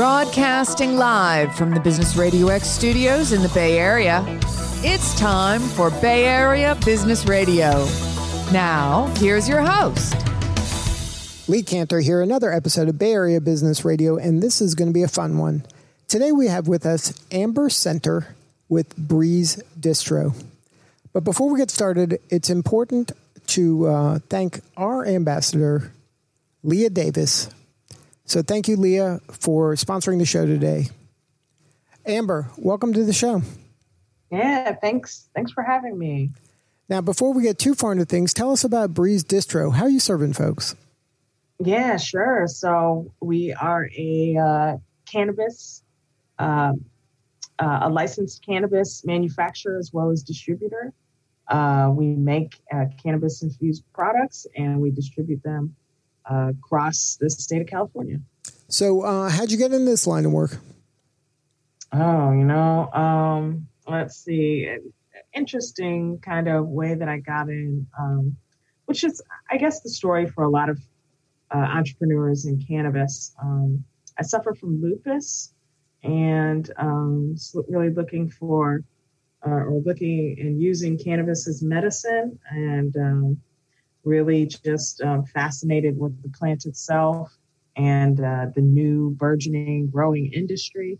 Broadcasting live from the Business Radio X studios in the Bay Area, it's time for Bay Area Business Radio. Now, here's your host. Lee Kantor here, another episode of Bay Area Business Radio, and this is going to be a fun one. Today we have with us Amber Senter with Breeze Distro. But before we get started, it's important to uh, thank our ambassador, Leah Davis, so thank you, Leah, for sponsoring the show today. Amber, welcome to the show. Yeah, thanks. Thanks for having me. Now, before we get too far into things, tell us about Breeze Distro. How are you serving folks? Yeah, sure. So we are a uh, cannabis, uh, uh, a licensed cannabis manufacturer as well as distributor. Uh, we make uh, cannabis infused products and we distribute them uh, across the state of California. So, uh, how'd you get in this line of work? Oh, you know, um, let's see. Interesting kind of way that I got in, um, which is, I guess, the story for a lot of uh, entrepreneurs in cannabis. Um, I suffer from lupus and um, really looking for uh, or looking and using cannabis as medicine and um, really just um, fascinated with the plant itself and uh, the new burgeoning growing industry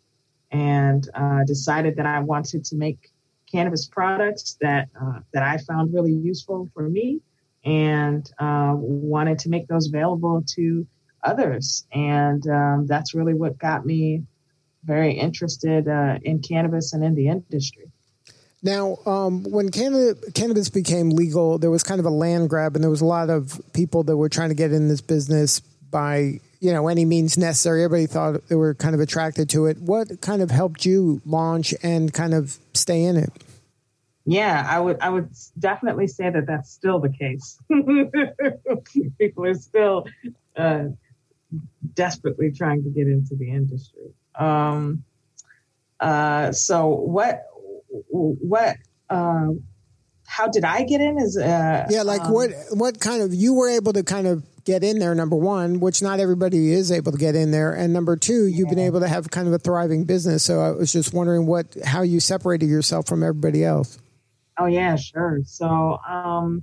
and uh, decided that I wanted to make cannabis products that uh, that I found really useful for me and uh, wanted to make those available to others and um, that's really what got me very interested uh, in cannabis and in the industry. Now, um, when cannabis became legal, there was kind of a land grab, and there was a lot of people that were trying to get in this business by you know any means necessary. Everybody thought they were kind of attracted to it. What kind of helped you launch and kind of stay in it? Yeah, I would I would definitely say that that's still the case. people are still uh, desperately trying to get into the industry. Um, uh, so what what um, how did I get in? Is uh, yeah, like um, what what kind of you were able to kind of get in there? Number one, which not everybody is able to get in there, and number two, you've yeah. been able to have kind of a thriving business. So I was just wondering what how you separated yourself from everybody else. Oh yeah, sure. So um,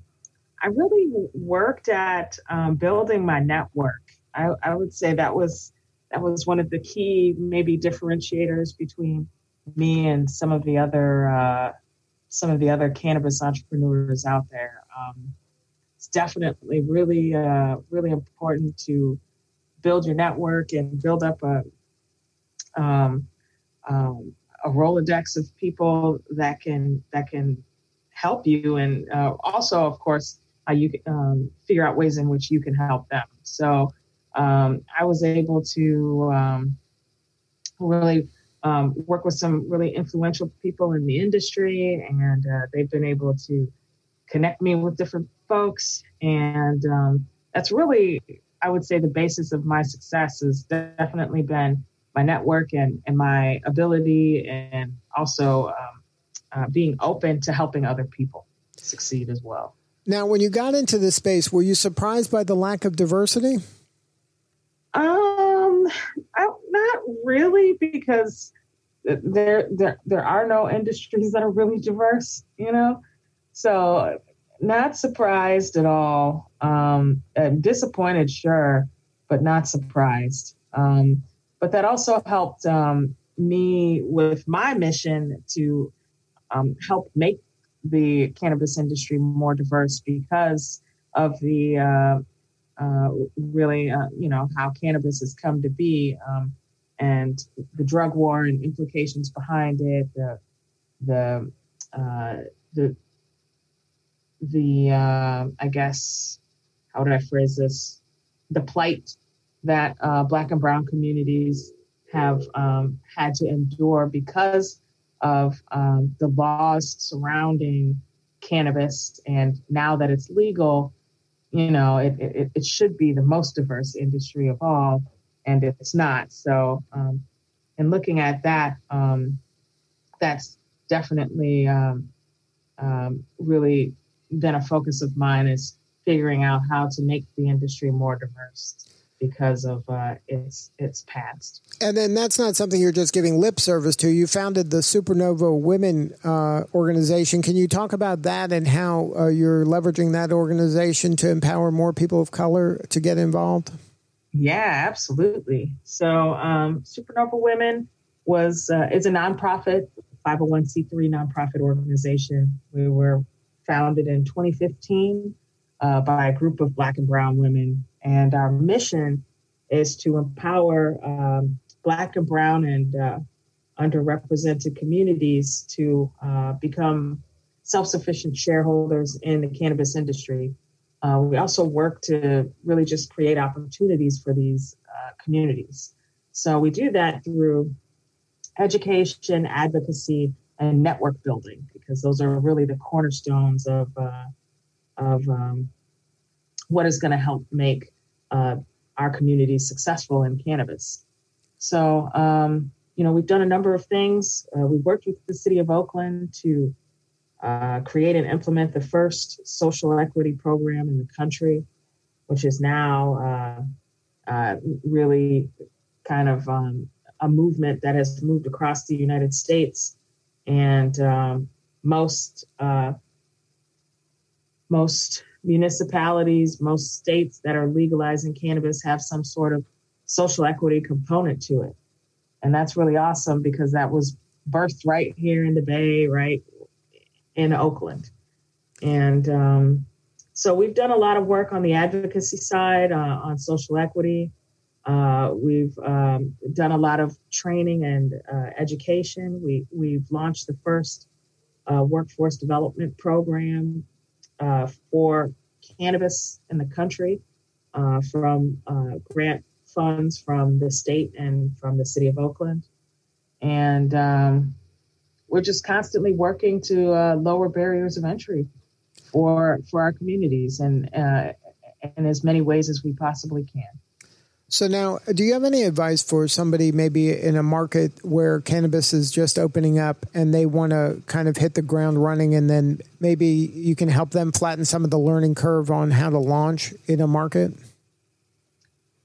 I really worked at um, building my network. I, I would say that was that was one of the key maybe differentiators between me and some of the other uh, some of the other cannabis entrepreneurs out there. Um, it's definitely really uh, really important to build your network and build up a um, um, a rolodex of people that can that can help you, and uh, also, of course, how you um, figure out ways in which you can help them. So um, I was able to um, really um, work with some really influential people in the industry, and uh, they've been able to connect me with different folks. And um, that's really, I would say, the basis of my success has definitely been my network and, and my ability, and also um, uh, being open to helping other people succeed as well. Now, when you got into this space, were you surprised by the lack of diversity? Um, not really, because there there there are no industries that are really diverse, you know. So not surprised at all. Um, disappointed, sure, but not surprised. Um, but that also helped um, me with my mission to um, help make the cannabis industry more diverse because of the uh, uh, really, uh, you know, how cannabis has come to be um, and the drug war and implications behind it, the the uh, the the uh, I guess how would I phrase this? The plight that uh, Black and Brown communities have um, had to endure because of um, the laws surrounding cannabis, and now that it's legal, you know, it, it, it should be the most diverse industry of all, and if it's not. So, um, in looking at that, um, that's definitely um, um, really been a focus of mine is figuring out how to make the industry more diverse. because of uh, its its past. And then that's not something you're just giving lip service to. You founded the Supernova Women uh, organization. Can you talk about that and how uh, you're leveraging that organization to empower more people of color to get involved? Yeah, absolutely. So, um, Supernova Women was uh, is a nonprofit, 501c3 nonprofit organization. We were founded in 2015 uh, by a group of Black and Brown women, and our mission is to empower um, Black and Brown and uh, underrepresented communities to uh, become self-sufficient shareholders in the cannabis industry uh, we also work to really just create opportunities for these uh, communities. So we do that through education, advocacy, and network building because those are really the cornerstones of uh, of um, what is going to help make uh, our communities successful in cannabis. So um, you know we've done a number of things. Uh, we've worked with the city of Oakland to uh, create and implement the first social equity program in the country, which is now uh, uh, really kind of um, a movement that has moved across the United States. And um, most uh, most municipalities, most states that are legalizing cannabis have some sort of social equity component to it. And that's really awesome because that was birthed right here in the Bay, right in Oakland. And um, so we've done a lot of work on the advocacy side, uh, on social equity. Uh, we've um, done a lot of training and uh, education. We, we've launched the first uh, workforce development program uh, for cannabis in the country uh, from grant funds from the state and from the city of Oakland. And um, we're just constantly working to uh, lower barriers of entry for for our communities and uh, in as many ways as we possibly can. So now, do you have any advice for somebody maybe in a market where cannabis is just opening up and they want to kind of hit the ground running, and then maybe you can help them flatten some of the learning curve on how to launch in a market?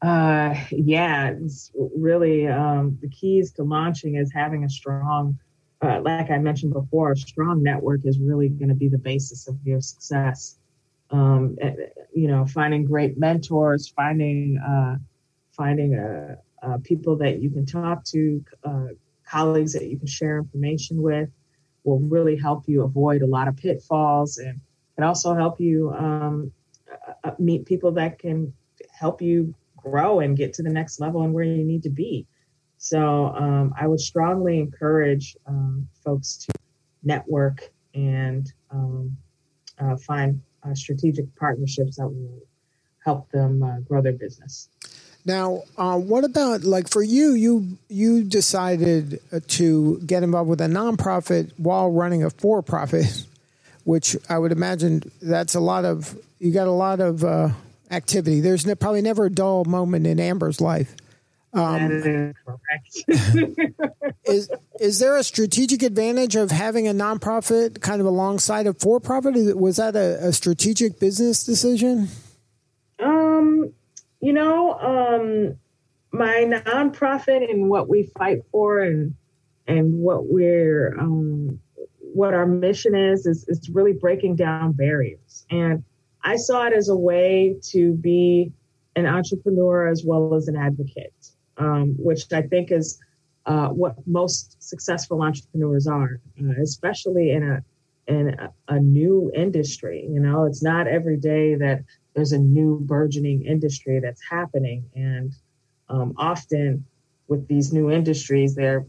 Uh, yeah, it's really um, the keys to launching is having a strong uh, like I mentioned before, a strong network is really going to be the basis of your success. Um, eh, you know, finding great mentors, finding uh, finding uh, uh, people that you can talk to, uh, colleagues that you can share information with, will really help you avoid a lot of pitfalls and can also help you um, uh, meet people that can help you grow and get to the next level and where you need to be. So um, I would strongly encourage um, folks to network and um, uh, find uh, strategic partnerships that will help them uh, grow their business. Now, uh, what about like for you? You you decided uh, to get involved with a nonprofit while running a for-profit, which I would imagine that's a lot of you got a lot of uh, activity. There's probably never a dull moment in Amber's life. Um, is is there a strategic advantage of having a nonprofit kind of alongside a for profit? Was that a, a, strategic business decision? Um, you know, um, my nonprofit and what we fight for and and what we're um, what our mission is is is really breaking down barriers. And I saw it as a way to be an entrepreneur as well as an advocate um, which I think is uh, what most successful entrepreneurs are, uh, especially in a in a, a, new industry. You know, it's not every day that there's a new burgeoning industry that's happening, and um, often with these new industries, they're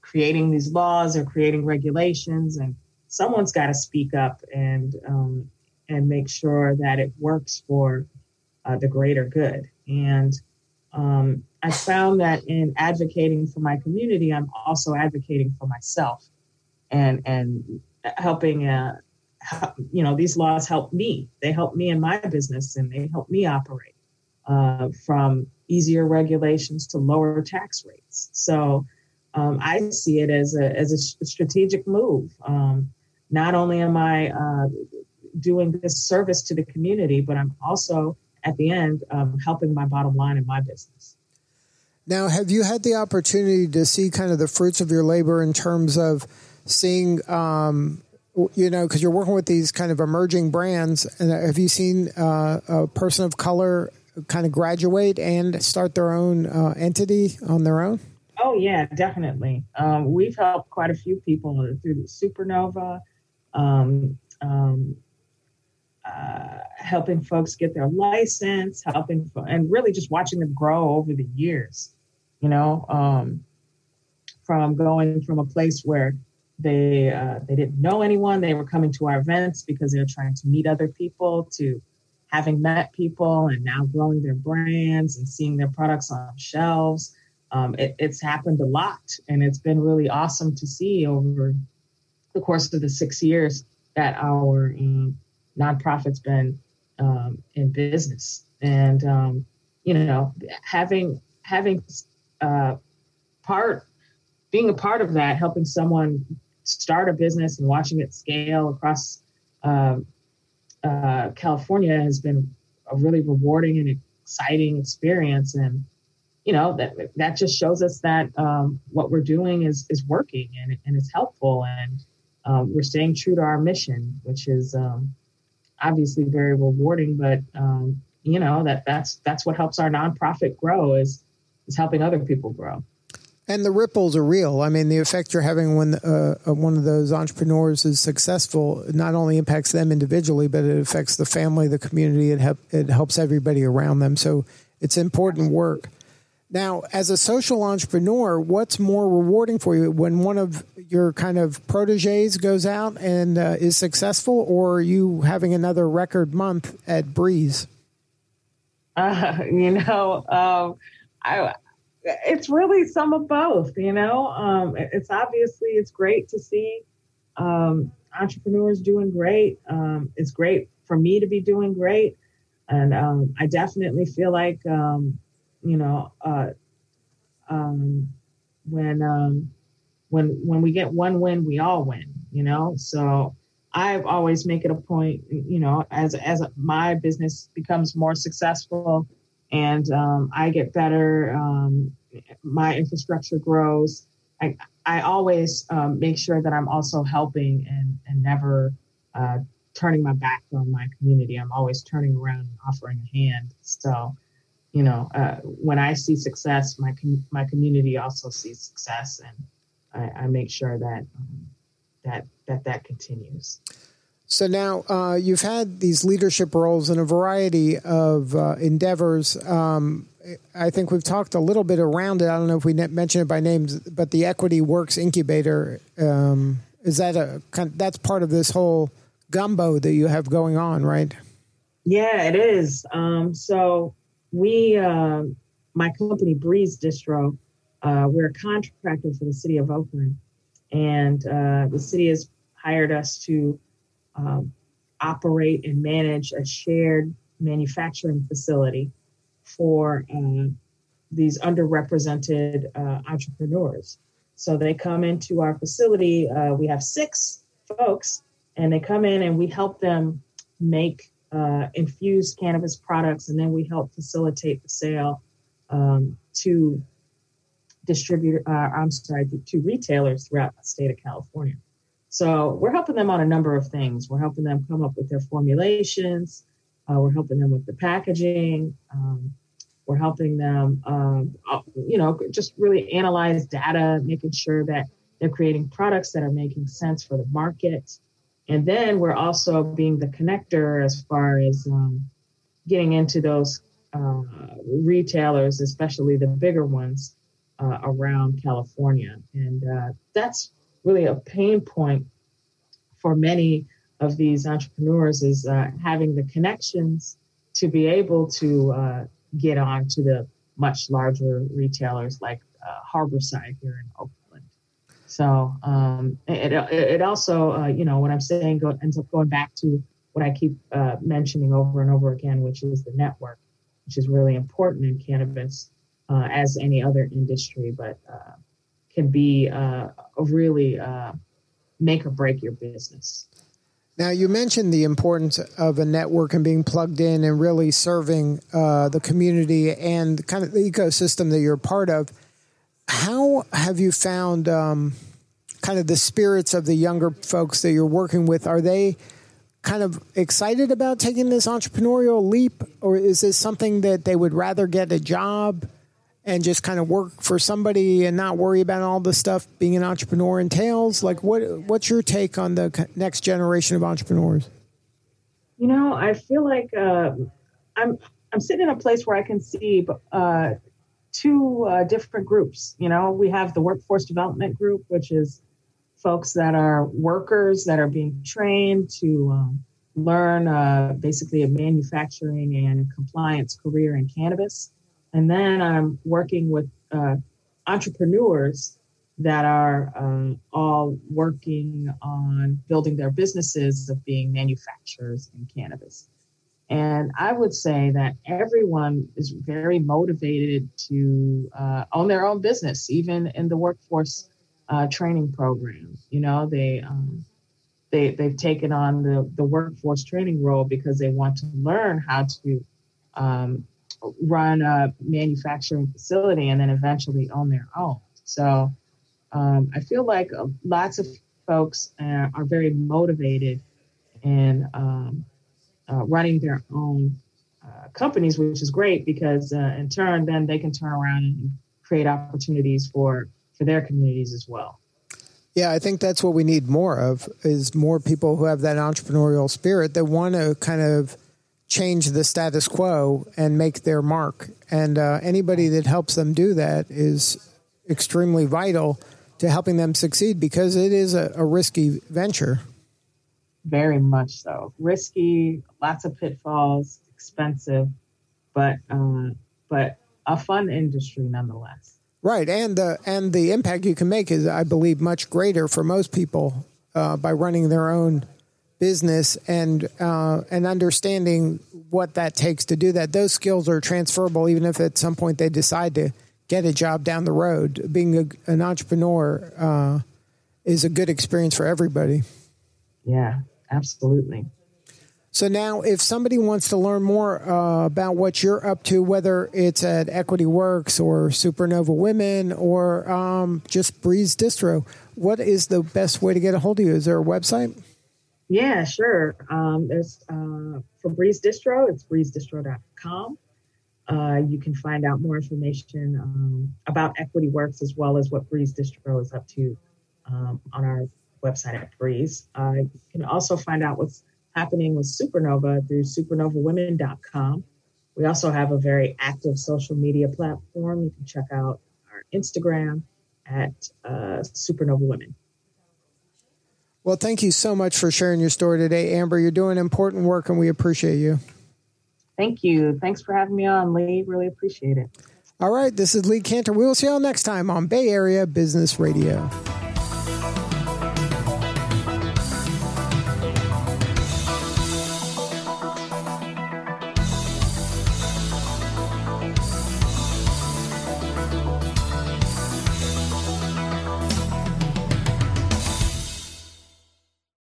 creating these laws, they're creating regulations, and someone's got to speak up and um, and make sure that it works for uh, the greater good. And um, I found that in advocating for my community, I'm also advocating for myself and and helping. Uh, you know, these laws help me. They help me in my business, and they help me operate uh, from easier regulations to lower tax rates. So um, I see it as a as a strategic move. Um, not only am I uh, doing this service to the community, but I'm also at the end, um, helping my bottom line in my business. Now, have you had the opportunity to see kind of the fruits of your labor in terms of seeing, um, you know, because you're working with these kind of emerging brands, and have you seen uh, a person of color kind of graduate and start their own uh, entity on their own? Oh yeah, definitely. Um, we've helped quite a few people through the Supernova, um, um, uh, helping folks get their license, helping and really just watching them grow over the years. You know, um, from going from a place where they uh, they didn't know anyone, they were coming to our events because they were trying to meet other people, to having met people and now growing their brands and seeing their products on shelves um, it, it's happened a lot, and it's been really awesome to see over the course of the six years that our um, nonprofit's been um, in business. And um, you know, having having uh, part being a part of that, helping someone start a business and watching it scale across uh, uh, California has been a really rewarding and exciting experience. And you know that that just shows us that um, what we're doing is is working and and it's helpful and um, we're staying true to our mission, which is um, obviously very rewarding. But um, you know that that's that's what helps our nonprofit grow is is helping other people grow. And the ripples are real. I mean, the effect you're having when uh, uh one of those entrepreneurs is successful not only impacts them individually, but it affects the family, the community. It, help, it helps everybody around them. So it's important work. Now, as a social entrepreneur, what's more rewarding for you when one of your kind of proteges goes out and uh, is successful, or you having another record month at Breeze? Uh, you know, um, I, it's really some of both. You know, um, it's obviously it's great to see um, entrepreneurs doing great. Um, it's great for me to be doing great, and um, I definitely feel like um, you know, uh, um, when um, when when we get one win, we all win. You know, so I've always make it a point, you know, as as my business becomes more successful and um, I get better, um, my infrastructure grows. I I always um, make sure that I'm also helping and and never uh, turning my back on my community. I'm always turning around and offering a hand. So you know, uh, when I see success, my com- my community also sees success, and I, I make sure that um, that that that continues. So now uh, you've had these leadership roles in a variety of uh, endeavors. Um, I think we've talked a little bit around it. I don't know if we mentioned it by names, but the Equity Works Incubator um, is that a that's part of this whole gumbo that you have going on, right? Yeah, it is. Um, so we, uh, my company, Breeze Distro, uh, we're a contractor for the city of Oakland. And uh, the city has hired us to um, operate and manage a shared manufacturing facility for uh, these underrepresented uh, entrepreneurs. So they come into our facility. Uh, we have six folks, and they come in and we help them make uh, infused cannabis products, and then we help facilitate the sale um, to distributor. Uh, I'm sorry, to retailers throughout the state of California. So we're helping them on a number of things. We're helping them come up with their formulations. Uh, we're helping them with the packaging. Um, we're helping them, um, uh, you know, just really analyze data, making sure that they're creating products that are making sense for the market. And then we're also being the connector as far as um, getting into those uh, retailers, especially the bigger ones uh, around California. And uh, that's really a pain point for many of these entrepreneurs is uh, having the connections to be able to uh, get on to the much larger retailers like uh, Harborside here in Oakland. So um, it, it also, uh, you know, what I'm saying go, ends up going back to what I keep uh, mentioning over and over again, which is the network, which is really important in cannabis, uh, as any other industry, but can be uh, really uh, make or break your business. Now, you mentioned the importance of a network and being plugged in and really serving uh, the community and kind of the ecosystem that you're part of. How have you found um, kind of the spirits of the younger folks that you're working with? Are they kind of excited about taking this entrepreneurial leap, or is this something that they would rather get a job and just kind of work for somebody and not worry about all the stuff being an entrepreneur entails? Like, what what's your take on the next generation of entrepreneurs? You know, I feel like uh, I'm I'm sitting in a place where I can see uh, two uh, different groups. You know, we have the workforce development group, which is folks that are workers that are being trained to um, learn uh, basically a manufacturing and compliance career in cannabis and then I'm working with uh, entrepreneurs that are uh, all working on building their businesses of being manufacturers in cannabis. And I would say that everyone is very motivated to uh, own their own business, even in the workforce uh, training program. You know, they um, they they've taken on the the workforce training role because they want to learn how to um, run a manufacturing facility and then eventually own their own. So um, I feel like uh, lots of folks uh, are very motivated in um, uh, running their own uh, companies, which is great because uh, in turn, then they can turn around and create opportunities for for their communities as well. Yeah, I think that's what we need more of is more people who have that entrepreneurial spirit that want to kind of change the status quo and make their mark. And uh, anybody that helps them do that is extremely vital to helping them succeed because it is a, a risky venture. Very much so. Risky, lots of pitfalls, expensive, but uh, but a fun industry nonetheless. Right, and the and the impact you can make is, I believe, much greater for most people uh, by running their own business and uh, and understanding what that takes to do that. Those skills are transferable, even if at some point they decide to get a job down the road. Being a, an entrepreneur uh, is a good experience for everybody. Yeah, absolutely. So now, if somebody wants to learn more uh, about what you're up to, whether it's at Equity Works or Supernova Women or um, just Breeze Distro, what is the best way to get a hold of you? Is there a website? Yeah, sure. Um, there's uh, for Breeze Distro, it's breezedistro.com. Uh, you can find out more information um, about Equity Works as well as what Breeze Distro is up to um, on our website at Breeze. Uh, you can also find out what's happening with Supernova through supernovawomen.com. We also have a very active social media platform. You can check out our Instagram at uh, Supernova Women. Well, thank you so much for sharing your story today, Amber. You're doing important work and we appreciate you. Thank you. Thanks for having me on, Lee. Really appreciate it. All right. This is Lee Kantor. We will see y'all next time on Bay Area Business Radio.